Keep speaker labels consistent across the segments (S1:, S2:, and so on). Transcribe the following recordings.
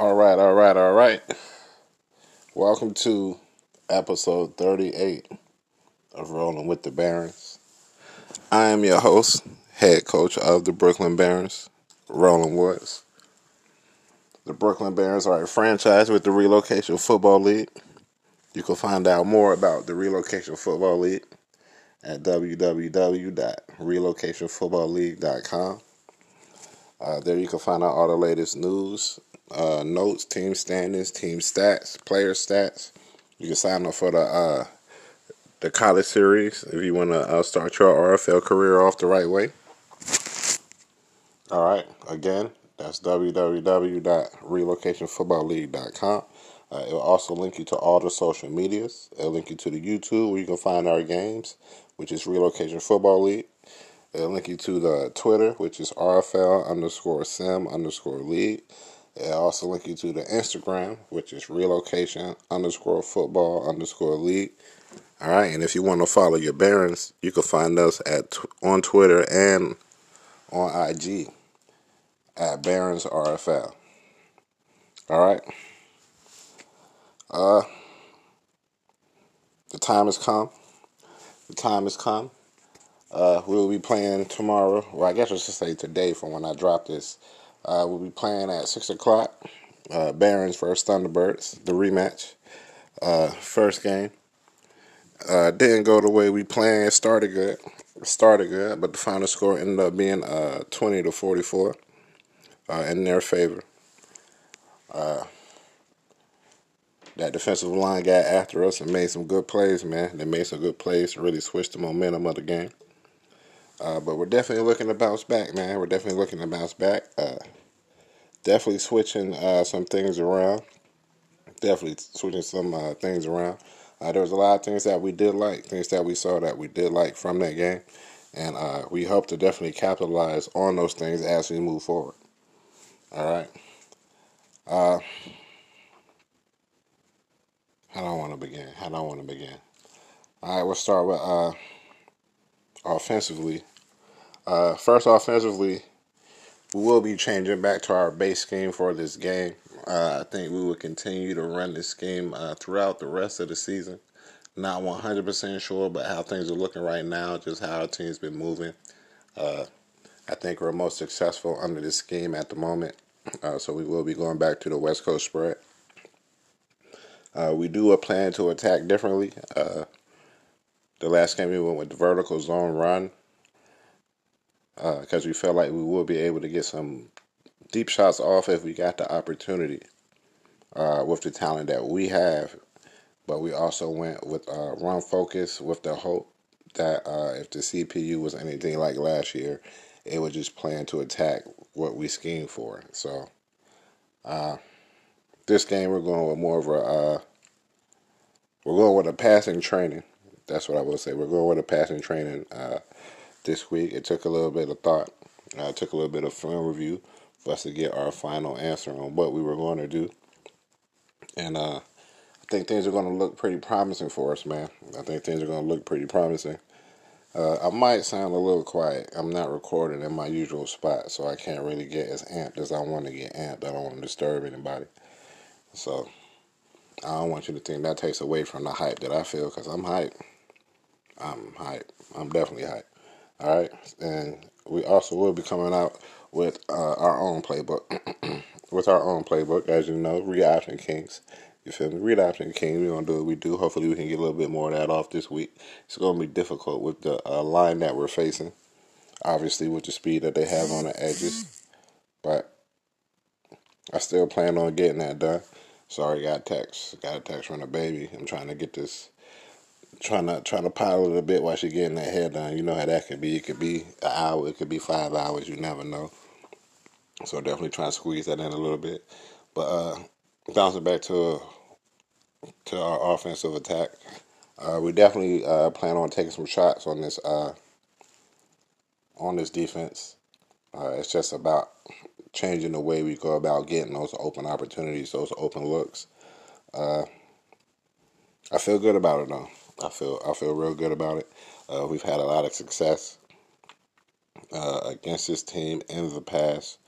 S1: All right, all right, all right. Welcome to episode 38 of Rolling with the Barons. I am your host, head coach of the Brooklyn Barons, Roland Woods. The Brooklyn Barons are a franchise with the Relocation Football League. You can find out more about the Relocation Football League at www.relocationfootballleague.com. Uh, there you can find out all the latest news, uh, notes, team standings, team stats, player stats. You can sign up for the uh, the college series if you want to uh, start your RFL career off the right way. All right, again, that's www.relocationfootballleague.com. Uh, it will also link you to all the social medias. It'll link you to the YouTube where you can find our games, which is Relocation Football League. It'll link you to the Twitter, which is RFL underscore sim underscore league. It'll also link you to the Instagram, which is relocation underscore football underscore league. All right, and if you want to follow your Barons, you can find us at on Twitter and on IG at Barons RFL. All right. Uh, the time has come. The time has come. Uh, we'll be playing tomorrow. Well, I guess I should say today from when I drop this. Uh, we'll be playing at 6 o'clock. Uh, Barons versus Thunderbirds, the rematch. Uh, first game. Uh, didn't go the way we planned. Started good. Started good, but the final score ended up being uh, 20 to 44 uh, in their favor. Uh, that defensive line got after us and made some good plays, man. They made some good plays really switch the momentum of the game. Uh, but we're definitely looking to bounce back, man. We're definitely looking to bounce back. Uh, definitely switching uh, some things around. Definitely switching some uh, things around. Uh, there was a lot of things that we did like, things that we saw that we did like from that game, and uh, we hope to definitely capitalize on those things as we move forward. All right. Uh, how do I want to begin? How do I want to begin? All right, we'll start with uh, offensively. Uh, first, offensively, we will be changing back to our base scheme for this game. Uh, I think we will continue to run this game uh, throughout the rest of the season. Not 100% sure, but how things are looking right now, just how our team's been moving. Uh, I think we're most successful under this scheme at the moment. Uh, so we will be going back to the West Coast spread. Uh, we do a plan to attack differently. Uh, the last game we went with the vertical zone run because we felt like we would be able to get some deep shots off if we got the opportunity uh, with the talent that we have. But we also went with uh, run focus with the hope that uh, if the CPU was anything like last year, it would just plan to attack what we schemed for. So uh, this game we're going with more of a uh, we're going with a passing training. That's what I will say. We're going with a passing training uh, this week. It took a little bit of thought. it took a little bit of film review for us to get our final answer on what we were going to do. And uh, I think things are going to look pretty promising for us, man. I think things are going to look pretty promising. Uh, I might sound a little quiet. I'm not recording in my usual spot, so I can't really get as amped as I want to get amped. I don't want to disturb anybody. So I don't want you to think that takes away from the hype that I feel because I'm hype. I'm hype. I'm definitely hype. All right. And we also will be coming out with uh, our own playbook. with our own playbook, as you know, read option kings. You feel me? Read kings. We're gonna do what we do. Hopefully, we can get a little bit more of that off this week. It's gonna be difficult with the uh, line that we're facing. Obviously, with the speed that they have on the edges, but I still plan on getting that done. Sorry, got a text. Got a text from the baby. I'm trying to get this. Trying to trying to pilot a bit while she getting that hair done. You know how that could be. It could be an hour. It could be five hours. You never know. So definitely trying to squeeze that in a little bit. But uh, bouncing back to to our offensive attack, uh, we definitely uh, plan on taking some shots on this uh, on this defense. Uh, it's just about changing the way we go about getting those open opportunities, those open looks. Uh, I feel good about it though. I feel I feel real good about it. Uh, we've had a lot of success uh, against this team in the past.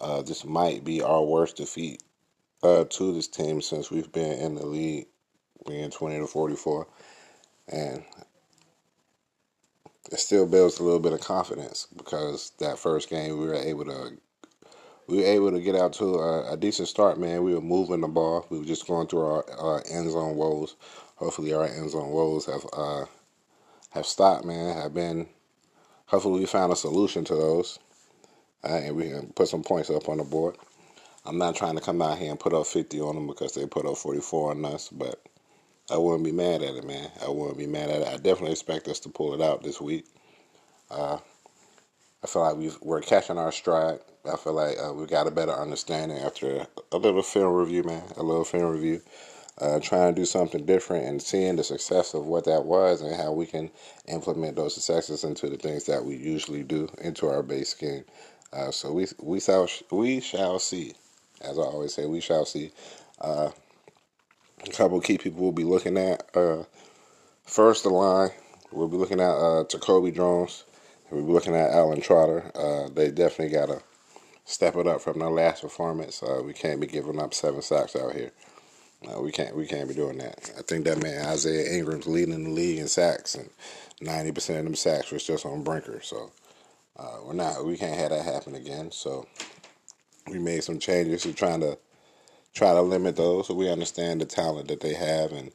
S1: Uh, this might be our worst defeat uh, to this team since we've been in the league, being 20 to 44. And it still builds a little bit of confidence because that first game we were able to we were able to get out to a, a decent start, man. We were moving the ball. We were just going through our, our end zone woes. Hopefully, our end zone woes have uh, have stopped, man. Have been. Hopefully, we found a solution to those, uh, and we can put some points up on the board. I'm not trying to come out here and put up 50 on them because they put up 44 on us, but I wouldn't be mad at it, man. I wouldn't be mad at it. I definitely expect us to pull it out this week. Uh, I feel like we we're catching our stride. I feel like uh, we got a better understanding after a little film review, man. A little film review, uh, trying to do something different and seeing the success of what that was and how we can implement those successes into the things that we usually do into our base game. Uh, so we we shall we shall see. As I always say, we shall see. Uh, a couple key people we'll be looking at. Uh, first, the line. We'll be looking at uh, Jacoby Jones. We'll be looking at Alan Trotter. Uh, they definitely got to step it up from their last performance. Uh, we can't be giving up seven sacks out here. Uh, we can't we can't be doing that. I think that man Isaiah Ingram's leading the league in sacks, and ninety percent of them sacks was just on Brinker. So uh, we're not we can't have that happen again. So we made some changes to trying to try to limit those. So we understand the talent that they have, and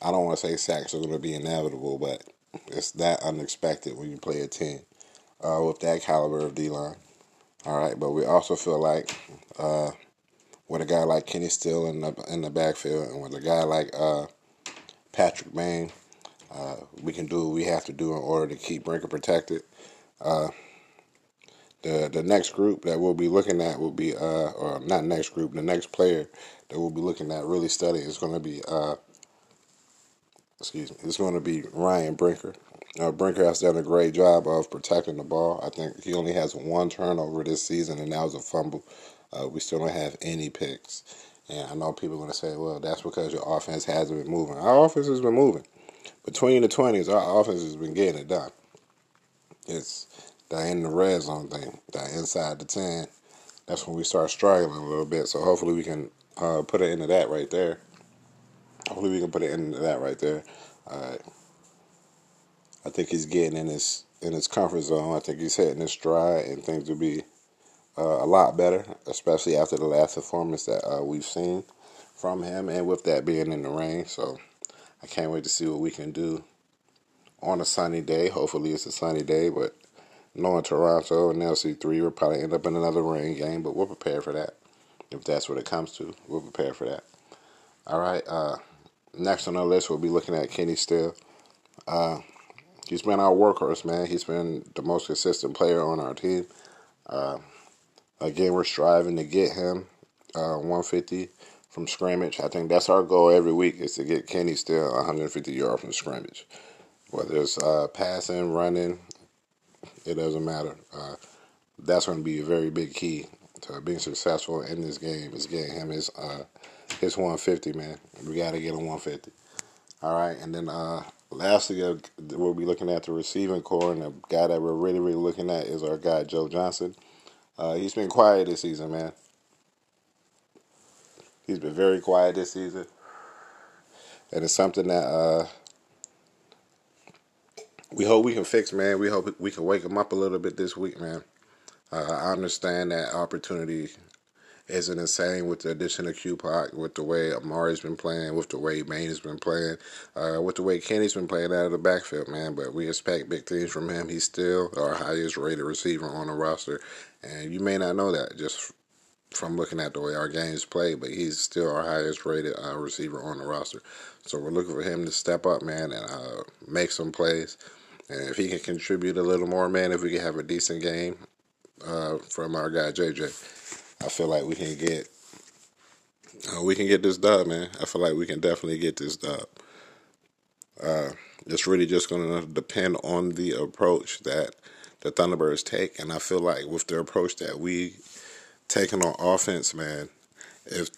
S1: I don't want to say sacks are going to be inevitable, but it's that unexpected when you play a team uh, with that caliber of D line. All right, but we also feel like uh, with a guy like Kenny Steele in the in the backfield, and with a guy like uh, Patrick Bain, uh, we can do what we have to do in order to keep Brinker protected. Uh, the the next group that we'll be looking at will be uh, or not next group, the next player that we'll be looking at really study is going to be uh, excuse me, it's going to be Ryan Brinker. Uh, Brinker has done a great job of protecting the ball. I think he only has one turnover this season, and that was a fumble. Uh, we still don't have any picks. And I know people are going to say, well, that's because your offense hasn't been moving. Our offense has been moving. Between the 20s, our offense has been getting it done. It's the in the red zone thing, that inside the 10. That's when we start struggling a little bit. So hopefully we can uh, put it into that right there. Hopefully we can put it into that right there. I think he's getting in his in his comfort zone. I think he's hitting his stride, and things will be uh, a lot better, especially after the last performance that uh, we've seen from him, and with that being in the rain. So I can't wait to see what we can do on a sunny day. Hopefully, it's a sunny day, but knowing Toronto and LC3, we'll probably end up in another rain game, but we're prepared for that. If that's what it comes to, we're prepared for that. All right. Uh, next on our list, we'll be looking at Kenny Steele. Uh, he's been our workhorse, man. He's been the most consistent player on our team. Uh, again, we're striving to get him uh, 150 from scrimmage. I think that's our goal every week is to get Kenny Steele 150 yards from scrimmage. Whether it's uh, passing, running, it doesn't matter. Uh, that's going to be a very big key to being successful in this game is getting him his uh, his 150, man. We got to get him 150. All right, and then uh, lastly, uh, we'll be looking at the receiving core, and the guy that we're really, really looking at is our guy Joe Johnson. Uh, he's been quiet this season, man. He's been very quiet this season, and it's something that uh, we hope we can fix, man. We hope we can wake him up a little bit this week, man. Uh, I understand that opportunity isn't insane with the addition of Q-Pac, with the way Amari's been playing, with the way Bain has been playing, uh, with the way Kenny's been playing out of the backfield, man. But we expect big things from him. He's still our highest rated receiver on the roster, and you may not know that just from looking at the way our games play, but he's still our highest rated uh, receiver on the roster. So we're looking for him to step up, man, and uh, make some plays. And if he can contribute a little more, man, if we can have a decent game uh, from our guy JJ, I feel like we can get uh, we can get this done, man. I feel like we can definitely get this done. Uh, it's really just going to depend on the approach that the Thunderbirds take, and I feel like with the approach that we taking on offense, man, if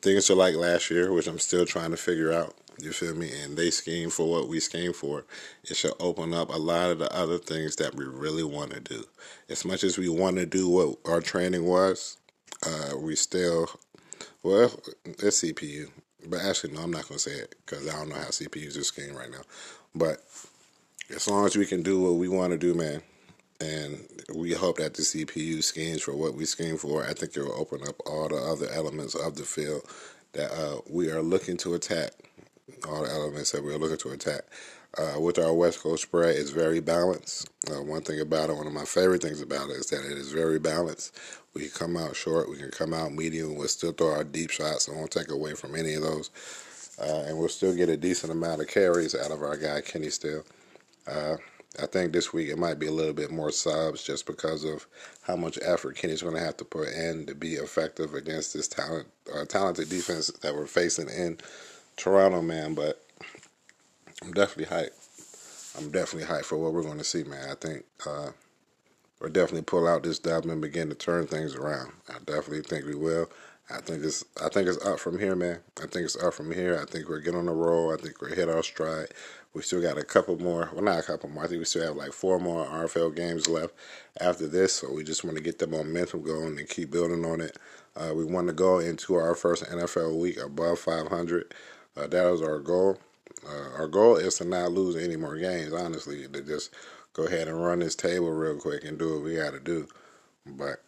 S1: things are like last year, which I'm still trying to figure out, you feel me? And they scheme for what we scheme for. It should open up a lot of the other things that we really want to do. As much as we want to do what our training was, Uh, we still, well, it's CPU. But actually, no, I'm not going to say it because I don't know how CPUs are scheme right now. But as long as we can do what we want to do, man, and we hope that the CPU schemes for what we scheme for, I think it will open up all the other elements of the field that uh, we are looking to attack. All the elements that we're looking to attack. Uh, with our West Coast spread, it's very balanced. Uh, one thing about it, one of my favorite things about it, is that it is very balanced. We can come out short, we can come out medium, we'll still throw our deep shots, and won't take away from any of those. Uh, and we'll still get a decent amount of carries out of our guy Kenny Steele. Uh, I think this week it might be a little bit more subs just because of how much effort Kenny's going to have to put in to be effective against this talent, uh, talented defense that we're facing in Toronto, man. But I'm definitely hyped. I'm definitely hyped for what we're going to see, man. I think uh, we'll definitely pull out this dub and begin to turn things around. I definitely think we will. I think it's I think it's up from here, man. I think it's up from here. I think we're getting on the roll. I think we're hit our stride. We still got a couple more. Well, not a couple more. I think we still have like four more RFL games left after this. So we just want to get the momentum going and keep building on it. Uh, we want to go into our first NFL week above 500. Uh, that is our goal. Uh, our goal is to not lose any more games. Honestly, to just go ahead and run this table real quick and do what we got to do. But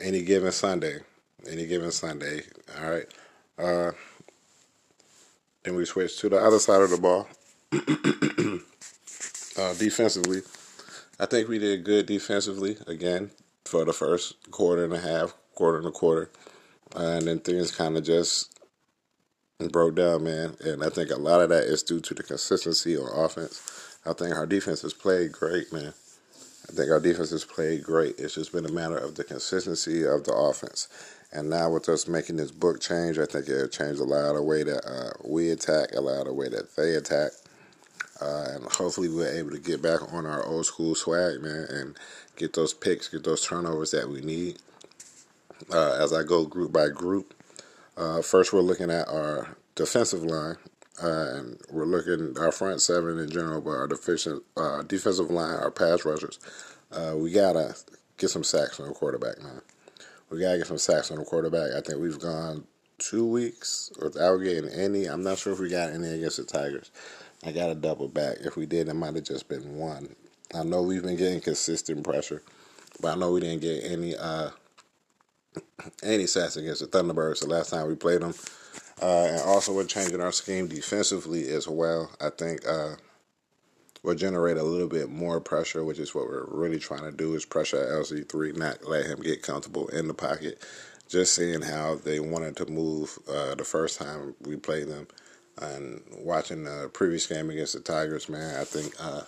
S1: any given Sunday, any given Sunday, all right. Uh, then we switch to the other side of the ball. uh, defensively, I think we did good defensively again for the first quarter and a half, quarter and a quarter, uh, and then things kind of just broke down, man. And I think a lot of that is due to the consistency on offense. I think our defense has played great, man. I think our defense has played great. It's just been a matter of the consistency of the offense. And now with us making this book change, I think it'll change a lot of the way that uh, we attack, a lot of the way that they attack. Uh, and hopefully we're able to get back on our old school swag, man, and get those picks, get those turnovers that we need. Uh, as I go group by group, uh, first we're looking at our defensive line, uh, and we're looking our front seven in general, but our defensive uh, defensive line, our pass rushers. we gotta get some sacks on the quarterback, man. We gotta get some sacks on the quarterback. I think we've gone two weeks without getting any. I'm not sure if we got any against the Tigers. I got to double back. If we did, it might have just been one. I know we've been getting consistent pressure, but I know we didn't get any uh, any sacks against the Thunderbirds the last time we played them. Uh, and also, we're changing our scheme defensively as well. I think uh, will generate a little bit more pressure, which is what we're really trying to do is pressure LC3, not let him get comfortable in the pocket. Just seeing how they wanted to move uh, the first time we played them and watching the previous game against the Tigers, man, I think uh,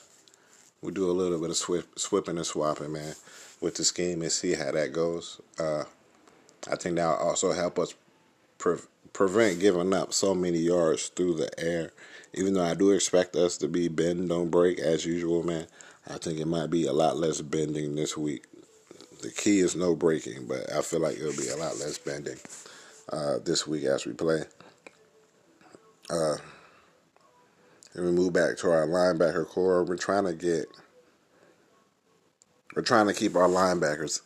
S1: we do a little bit of swip, swipping and swapping, man, with the scheme and see how that goes. Uh, I think that'll also help us pre- prevent giving up so many yards through the air even though I do expect us to be bend, don't break as usual, man, I think it might be a lot less bending this week. The key is no breaking, but I feel like it'll be a lot less bending uh, this week as we play. Uh, and we move back to our linebacker core. We're trying to get, we're trying to keep our linebackers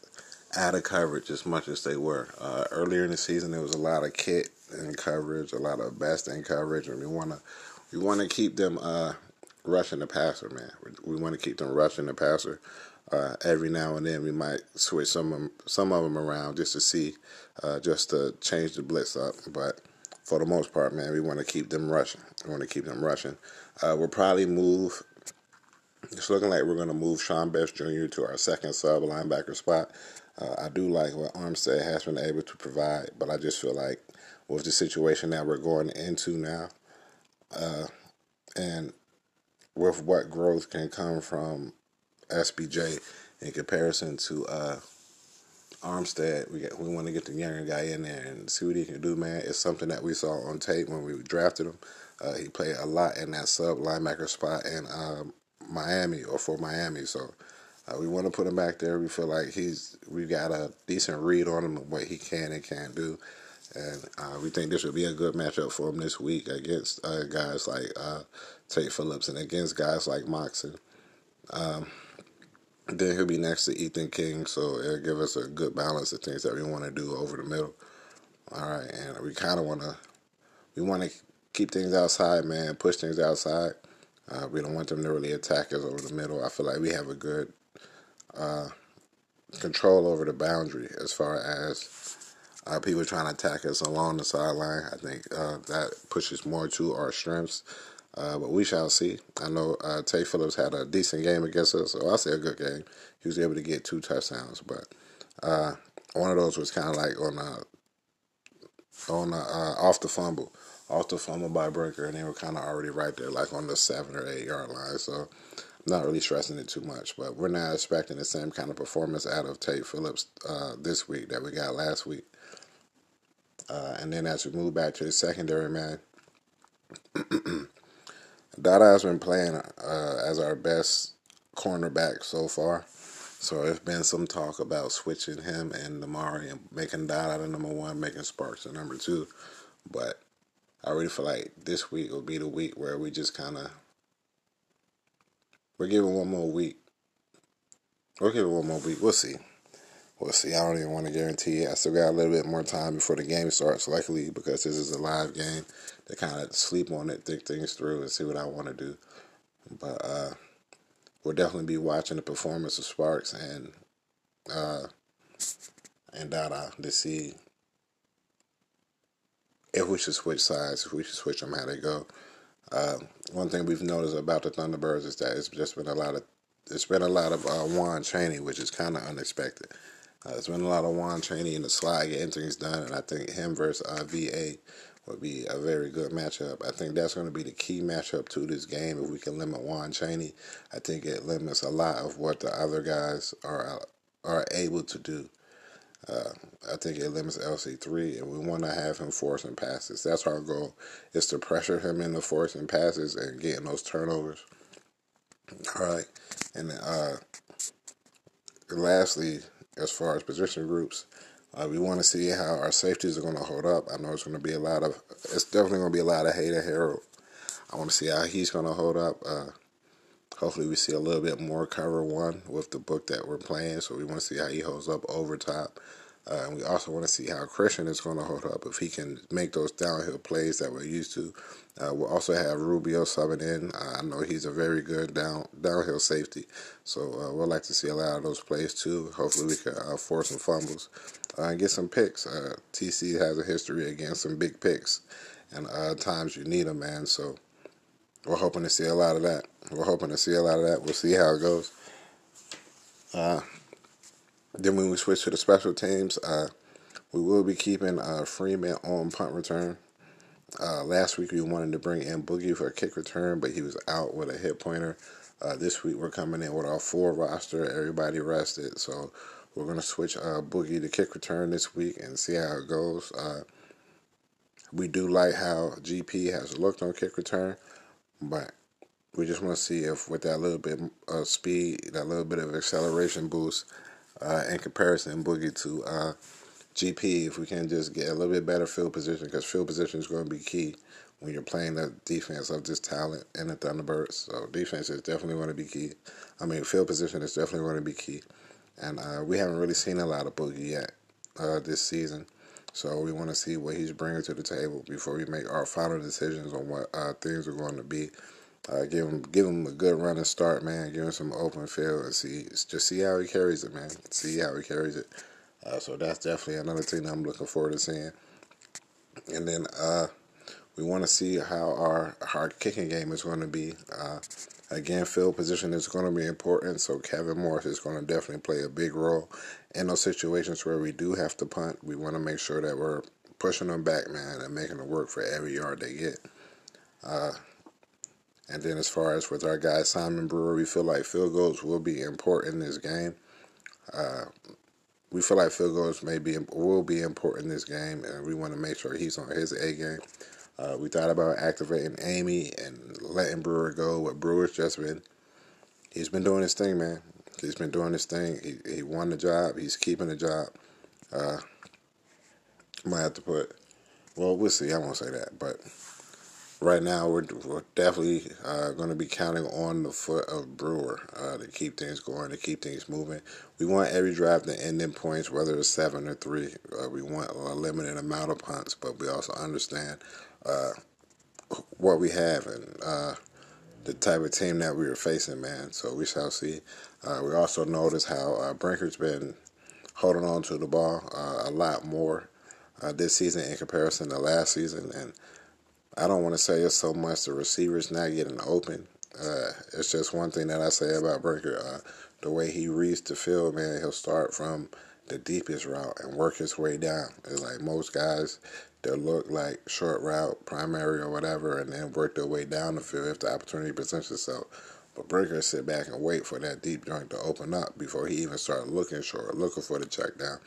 S1: out of coverage as much as they were. Uh, earlier in the season, there was a lot of kit in coverage, a lot of best in coverage, and we want to we want to keep them uh, rushing the passer, man. We, want to keep them rushing the passer. Uh, every now and then, we might switch some of them, some of them around just to see, uh, just to change the blitz up. But for the most part, man, we want to keep them rushing. We want to keep them rushing. Uh, we'll probably move. It's looking like we're going to move Sean Best Jr. to our second sub linebacker spot. Uh, I do like what Armstead has been able to provide, but I just feel like with the situation that we're going into now, uh, and with what growth can come from SBJ in comparison to uh, Armstead, we we want to get the younger guy in there and see what he can do, man. It's something that we saw on tape when we drafted him. Uh, he played a lot in that sub linebacker spot in um, Miami or for Miami, so uh, we want to put him back there. We feel like he's we got a decent read on him of what he can and can't do and uh, we think this would be a good matchup for him this week against uh, guys like uh, Tate Phillips and against guys like Moxon. Um, Then he'll be next to Ethan King, so it'll give us a good balance of things that we want to do over the middle. All right, and we kind of want to we want to keep things outside, man. Push things outside. Uh, we don't want them to really attack us over the middle. I feel like we have a good uh, control over the boundary as far as uh, people trying to attack us along the sideline. I think uh, that pushes more to our strengths. Uh, but we shall see. I know uh, Tate Phillips had a decent game against us, so I'll say a good game. He was able to get two touchdowns, but uh, one of those was kind of like on a on a, uh, off the fumble, off the fumble by Brinker, and they were kind of already right there, like on the seven or eight yard line. So I'm not really stressing it too much, but we're not expecting the same kind of performance out of Tate Phillips uh, this week that we got last week. Uh, and then as we move back to the secondary, man, Dada has been playing uh, as our best cornerback so far. So there's been some talk about switching him and Damari and making Dada the number one, making Sparks the number two. But I really feel like this week will be the week where we just kind of we're giving one more week. We're giving one more week. We'll see. We'll see. I don't even want to guarantee it. I still got a little bit more time before the game starts, likely because this is a live game to kind of sleep on it, think things through, and see what I want to do. But uh, we'll definitely be watching the performance of Sparks and uh, and Dada to see if we should switch sides, if we should switch them, how they go. Uh, one thing we've noticed about the Thunderbirds is that it's just been a lot of it's been a lot of uh, Juan Chaney, which is kind of unexpected. Uh, there's been a lot of Juan Chaney in the slide getting things done, and I think him versus uh, VA would be a very good matchup. I think that's going to be the key matchup to this game. If we can limit Juan Chaney, I think it limits a lot of what the other guys are are able to do. Uh, I think it limits LC3, and we want to have him forcing passes. That's our goal, is to pressure him into forcing passes and getting those turnovers. All right, and uh, lastly, as far as position groups, uh, we want to see how our safeties are going to hold up. I know it's going to be a lot of, it's definitely going to be a lot of Hayden Harold. I want to see how he's going to hold up. Uh, hopefully, we see a little bit more cover one with the book that we're playing. So we want to see how he holds up over top. Uh, and we also want to see how Christian is going to hold up if he can make those downhill plays that we're used to. Uh, we'll also have Rubio subbing in. Uh, I know he's a very good down downhill safety, so uh, we'll like to see a lot of those plays too. Hopefully, we can uh, force some fumbles uh, and get some picks. TC has a history against some big picks, and times you need them, man. So we're hoping to see a lot of that. We're hoping to see a lot of that. We'll see how it goes. Then when we switch to the special teams, uh, we will be keeping uh, Freeman on punt return. Uh, last week we wanted to bring in Boogie for a kick return, but he was out with a hip pointer. Uh, this week we're coming in with our full roster, everybody rested, so we're gonna switch uh, Boogie to kick return this week and see how it goes. Uh, we do like how GP has looked on kick return, but we just want to see if with that little bit of speed, that little bit of acceleration boost, uh, in comparison, Boogie to uh, GP. If we can just get a little bit better field position, because field position is going to be key when you're playing the defense of this talent in the Thunderbirds. So defense is definitely going to be key. I mean, field position is definitely going to be key. And uh, we haven't really seen a lot of Boogie yet uh, this season. So we want to see what he's bringing to the table before we make our final decisions on what uh, things are going to be. Uh, give him give him a good running start, man. Give him some open field and see just see how he carries it, man. See how he carries it. Uh, so that's definitely another thing I'm looking forward to seeing. And then uh, we want to see how our our kicking game is going to be. Uh, again, field position is going to be important. So Kevin Morris is going to definitely play a big role in those situations where we do have to punt. We want to make sure that we're pushing them back, man, and making it work for every yard they get. And then as far as with our guy Simon Brewer, we feel like field goals will be important in this game. Uh, we feel like field goals may be will be important in this game, and we want to make sure he's on his A game. Uh, we thought about activating Amy and letting Brewer go. What Brewer's just been, he's been doing his thing, man. He's been doing his thing. He he won the job. He's keeping the job. Uh, might have to put. Well, we'll see. I won't say that, but right now we're, we're definitely uh, going to be counting on the foot of Brewer uh, to keep things going, to keep things moving. We want every drive to end in points, whether it's seven or three. Uh, we want a limited amount of punts, but we also understand uh, what we have and uh, the type of team that we were facing, man. So we shall see. Uh, we also notice how Brinker's been holding on to the ball a lot more this season in comparison to last season, and I don't want to say it's so much the receivers not getting open. Uh, it's just one thing that I say about Brinker. Uh, the way he reads the field, man, he'll start from the deepest route and work his way down. It's like most guys, they'll look like short route, primary or whatever, and then work their way down the field if the opportunity presents itself. But Brinker sit back and wait for that deep joint to open up before he even start looking short, looking for the check down.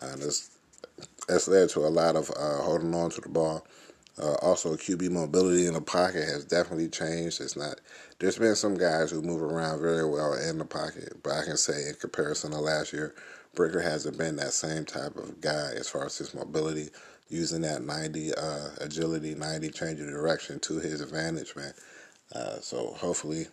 S1: And it's, that's led to a lot of uh, holding on to the ball uh, also, QB mobility in the pocket has definitely changed. It's not. There's been some guys who move around very well in the pocket, but I can say in comparison to last year, Brinker hasn't been that same type of guy as far as his mobility, using that 90 uh, agility, 90 change of direction to his advantage, man. Uh, so hopefully,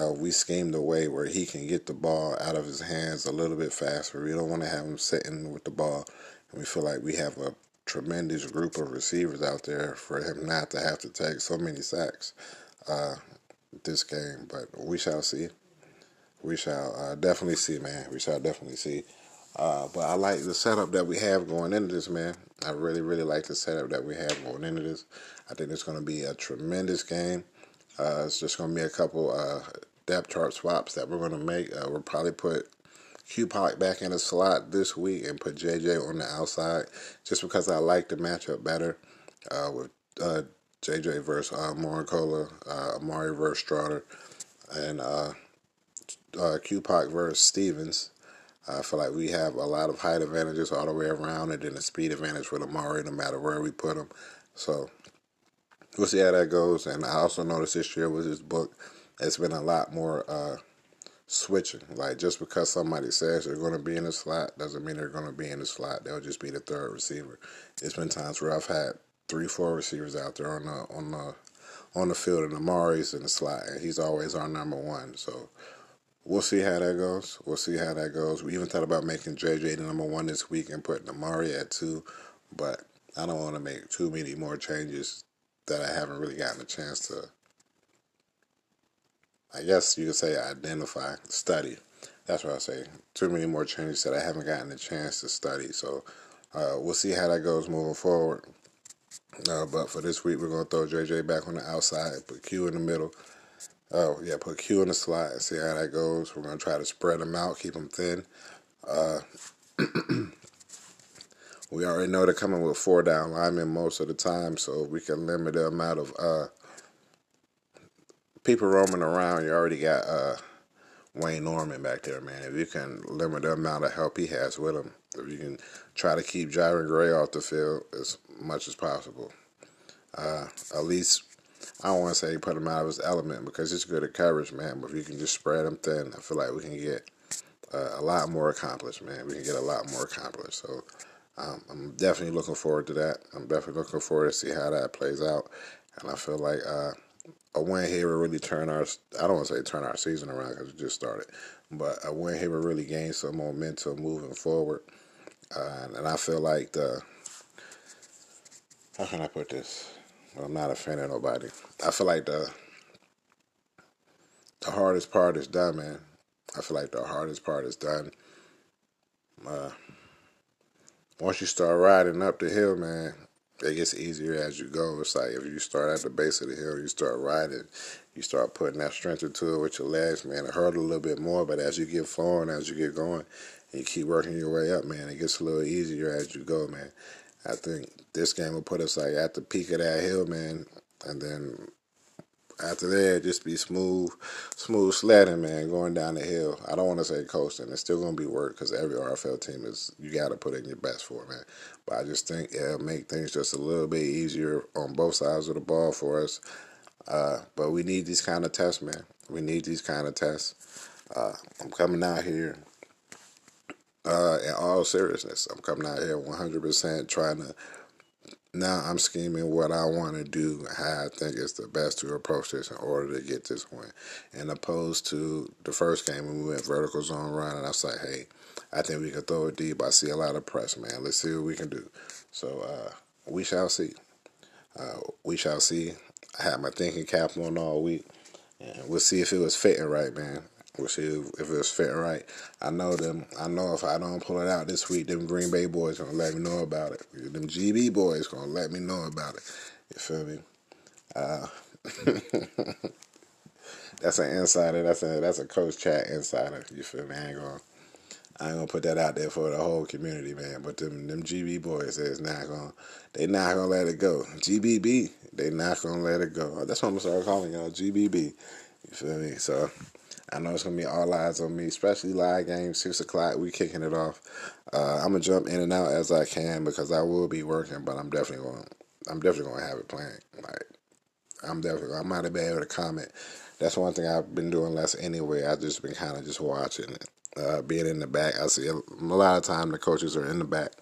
S1: uh, we schemed a way where he can get the ball out of his hands a little bit faster. We don't want to have him sitting with the ball, and we feel like we have a tremendous group of receivers out there for him not to have to take so many sacks uh, this game. But we shall see. We shall uh, definitely see, man. We shall definitely see. Uh, but I like the setup that we have going into this, man. I really, really like the setup that we have going into this. I think it's going to be a tremendous game. Uh, it's just going to be a couple uh, depth chart swaps that we're going to make. Uh, we'll probably put Q Park back in the slot this week and put JJ on the outside just because I like the matchup better uh, with uh, JJ versus uh, Moricola, uh, Amari versus Stroughter, and uh, uh, Q Park versus Stevens. I feel like we have a lot of height advantages all the way around and then a speed advantage with Amari no matter where we put him. So we'll see how that goes. And I also noticed this year with his book, it's been a lot more uh, switching. Like just because somebody says they're going to be in the slot doesn't mean they're going to be in the slot. They'll just be the third receiver. It's been times where I've had three, four receivers out there on the on the on the field, and Amari's in the slot, and he's always our number one. So we'll see how that goes. We'll see how that goes. We even thought about making JJ the number one this week and putting Amari at two, but I don't want to make too many more changes that I haven't really gotten a chance to I guess you could say identify, study. That's what I say. Too many more changes that I haven't gotten a chance to study. So uh, we'll see how that goes moving forward. Uh, but for this week, we're going to throw JJ back on the outside, put Q in the middle. Oh, yeah, put Q in the slot and see how that goes. We're going to try to spread them out, keep them thin. Uh, we already know they're coming with four down linemen most of the time, so we can limit the amount of uh, people roaming around, you already got uh, Wayne Norman back there, man. If you can limit the amount of help he has with him, if you can try to keep Jaron Gray off the field as much as possible, uh, at least I don't want to say put him out of his element because he's good at coverage, man. But if you can just spread him thin, I feel like we can get uh, a lot more accomplished, man. We can get a lot more accomplished. So um, I'm definitely looking forward to that. I'm definitely looking forward to see how that plays out. And I feel like uh, a win here will really turn our I don't want to say turn our season around because it just started, but a win here will really gain some momentum moving forward. Uh, and I feel like the how can I put this? Well, I'm not offending nobody. I feel like the the hardest part is done, man. I feel like the hardest part is done. Uh, once you start riding up the hill, man, it gets easier as you go. It's like if you start at the base of the hill, you start riding, you start putting that strength into it with your legs, man. It hurt a little bit more, but as you get flowing, as you get going, and you keep working your way up, man, it gets a little easier as you go, man. I think this game will put us like at the peak of that hill, man, and then after that, just be smooth, smooth sledding, man, going down the hill. I don't want to say coasting. It's still going to be work because every RFL team is, you got to put in your best for, it, man. But I just think it'll make things just a little bit easier on both sides of the ball for us. Uh, but we need these kind of tests, man. We need these kind of tests. Uh, I'm coming out here uh, in all seriousness. I'm coming out here 100% trying to now I'm scheming what I want to do, how I think it's the best to approach this in order to get this win. And opposed to the first game when we went vertical zone run, and I was like, hey, I think we can throw it deep. I see a lot of press, man. Let's see what we can do. So uh, we shall see. Uh, we shall see. I had my thinking cap on all week, and we'll see if it was fitting right, man. We'll see if it was fitting right. I know them. I know if I don't pull it out this week, them Green Bay boys gonna let me know about it. Them GB boys gonna let me know about it. You feel me? Uh, that's an insider. That's a that's a coach chat insider. You feel me? I ain't gonna I ain't gonna put that out there for the whole community, man. But them them GB boys is not gonna they not gonna let it go. GBB, they not gonna let it go. That's what I'm gonna start calling y'all GBB. You feel me? So I know it's gonna be all eyes on me, especially live games, six o'clock. We kicking it off. Uh, I'm gonna jump in and out as I can because I will be working, but I'm definitely going. I'm definitely gonna have it playing. Like I'm definitely. I might have been able to comment. That's one thing I've been doing less anyway. I've just been kind of just watching it uh, being in the back. I see a, lot of time the coaches are in the back,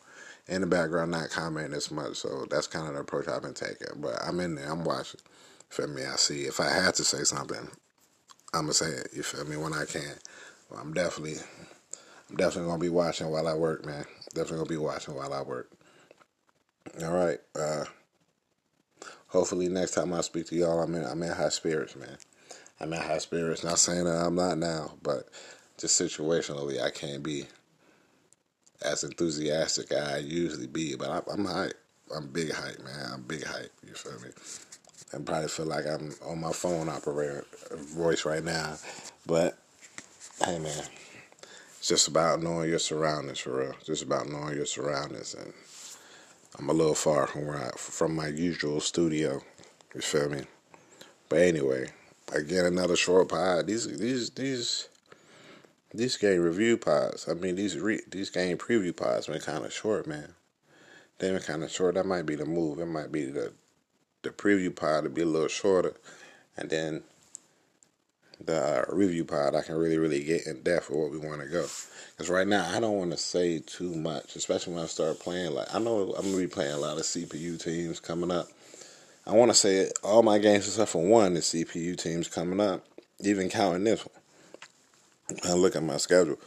S1: in the background, not commenting as much. So that's kind of the approach I've been taking. But I'm in there, I'm watching. Feel me? I see. If I had to say something, I'm gonna say it. You feel me? When I can. Well, I'm definitely, I'm definitely gonna be watching while I work, man. Definitely gonna be watching while I work. All right. Uh, hopefully next time I speak to y'all, I'm in, I'm in high spirits, man. I'm in high spirits. Not saying that I'm not now, but just situationally, I can't be as enthusiastic as I usually be. But I, I'm hype. I'm big hype, man. I'm big hype. You feel me? I probably feel like I'm on my phone operator voice right now. But hey, man, it's just about knowing your surroundings for real. Just about knowing your surroundings, and I'm a little far from where I, from my usual studio. You feel me? But anyway, again, another short pod. These these these these game review pods, I mean these re, these game preview pods, been kind of short, man. They been kind of short. That might be the move. It might be the the preview pod to be a little shorter, and then the uh, review pod I can really really get in depth with what we want to go. Because right now I don't want to say too much, especially when I start playing. Like I know I'm gonna be playing a lot of CPU teams coming up. I want to say all my games except for one is CPU teams coming up, even counting this one. I look at my schedule,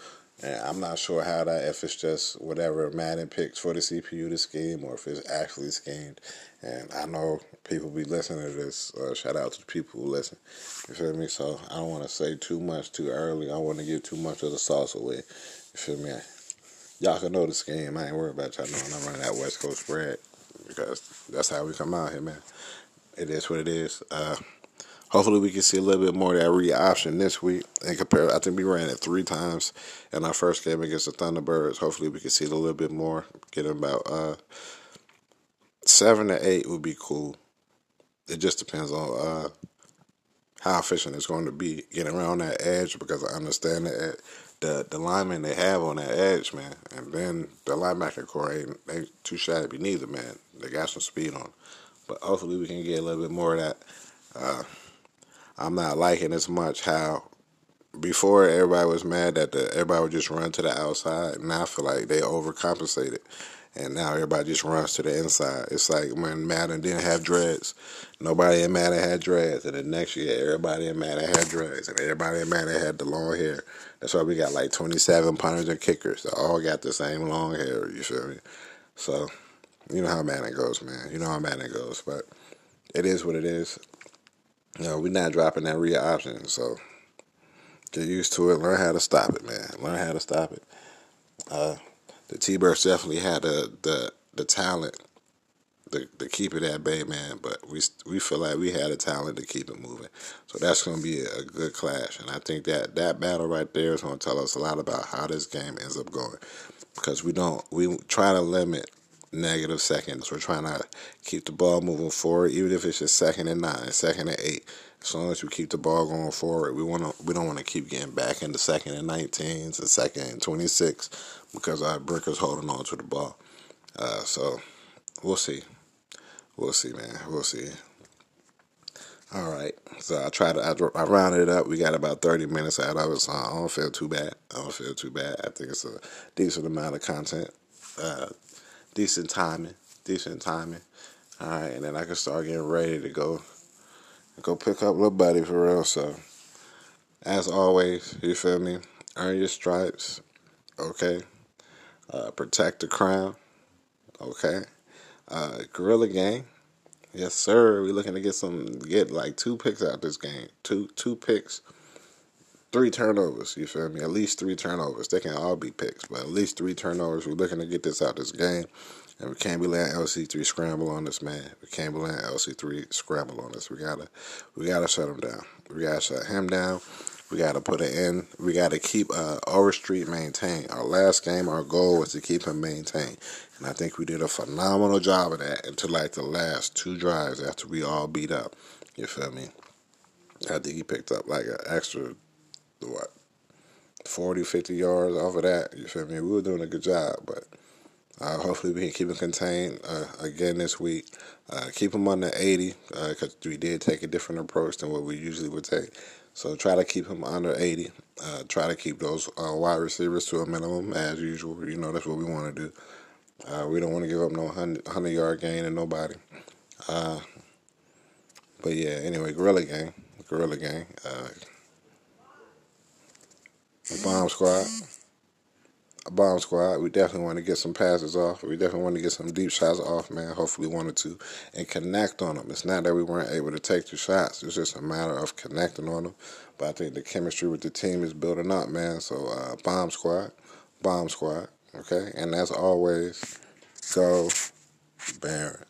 S1: and I'm not sure how that if it's just whatever Madden picks for the CPU to scheme or if it's actually schemed. And I know people be listening to this. Uh, shout out to the people who listen. You feel me? So I don't want to say too much too early. I don't want to give too much of the sauce away. You feel me? Y'all can know the scheme. I ain't worried about y'all knowing I'm running that West Coast spread because that's how we come out here, man. It is what it is. Uh, Hopefully, we can see a little bit more of that read option this week. And compare, I think we ran it three times in our first game against the Thunderbirds. Hopefully, we can see a little bit more. Get about uh, seven to eight would be cool. It just depends on uh, how efficient it's going to be getting around that edge because I understand that the the linemen they have on that edge, man, and then the linebacker core ain't, ain't too shabby to be neither, man. They got some speed on, but hopefully we can get a little bit more of that. Uh, I'm not liking as much how before everybody was mad that the everybody would just run to the outside. Now I feel like they overcompensated, and now everybody just runs to the inside. It's like when Madden didn't have dreads, nobody in Madden had dreads, and the next year everybody in Madden had dreads, and everybody in Madden had the long hair. That's why we got like 27 punters and kickers. They all got the same long hair. You feel me? So you know how Madden goes, man. You know how Madden goes, but it is what it is. You know, we're not dropping that read option, so get used to it. Learn how to stop it, man. Learn how to stop it. Uh, the T-Birds definitely had the the the talent to, to keep it at bay, man. But we we feel like we had the talent to keep it moving. So that's going to be a, a good clash, and I think that that battle right there is going to tell us a lot about how this game ends up going, because we don't we try to limit negative seconds. We're trying to keep the ball moving forward, even if it's just second and nine, second and eight. As long as we keep the ball going forward, we want to. We don't want to keep getting back into second and 19s and second and 26 because our Brinker's holding on to the ball. Uh, so we'll see. We'll see, man. We'll see. All right. So I tried to, I, I rounded it up. We got about 30 minutes out of it, so I don't feel too bad. I don't feel too bad. I think it's a decent amount of content. Uh, decent timing. decent timing. All right, and then I can start getting ready to go go pick up little buddy for real. So, as always, you feel me? Earn your stripes, okay? Uh, protect the crown, okay? Uh, Gorilla Gang, yes sir. We looking to get some, get like two picks out this game. Two two picks, three turnovers. You feel me? At least three turnovers. They can all be picks, but at least three turnovers. We're looking to get this out this game. And we can't be letting LC3 scramble on this man. We can't be letting LC3 scramble on us. We gotta, we gotta shut him down. We gotta shut him down. We gotta put it in. We gotta keep uh, Overstreet maintained. Our last game, our goal was to keep him maintained, and I think we did a phenomenal job of that until like the last two drives after we all beat up. You feel me? I think he picked up like an extra, what, 40, 50 yards off of that. You feel me? We were doing a good job, but uh, hopefully, we can keep him contained uh, again this week. Uh, keep him under 80 because uh, we did take a different approach than what we usually would take. So try to keep him under 80. Uh, try to keep those uh, wide receivers to a minimum as usual. You know, that's what we want to do. we don't want to give up no 100, 100 yard gain to nobody. but yeah, anyway, Gorilla Gang. Gorilla Gang. Bomb Squad bomb squad. We definitely want to get some passes off. We definitely want to get some deep shots off, man. Hopefully, one or two, and connect on them. It's not that we weren't able to take the shots. It's just a matter of connecting on them. But I think the chemistry with the team is building up, man. So, uh, bomb squad, bomb squad. Okay, and as always, go Baron.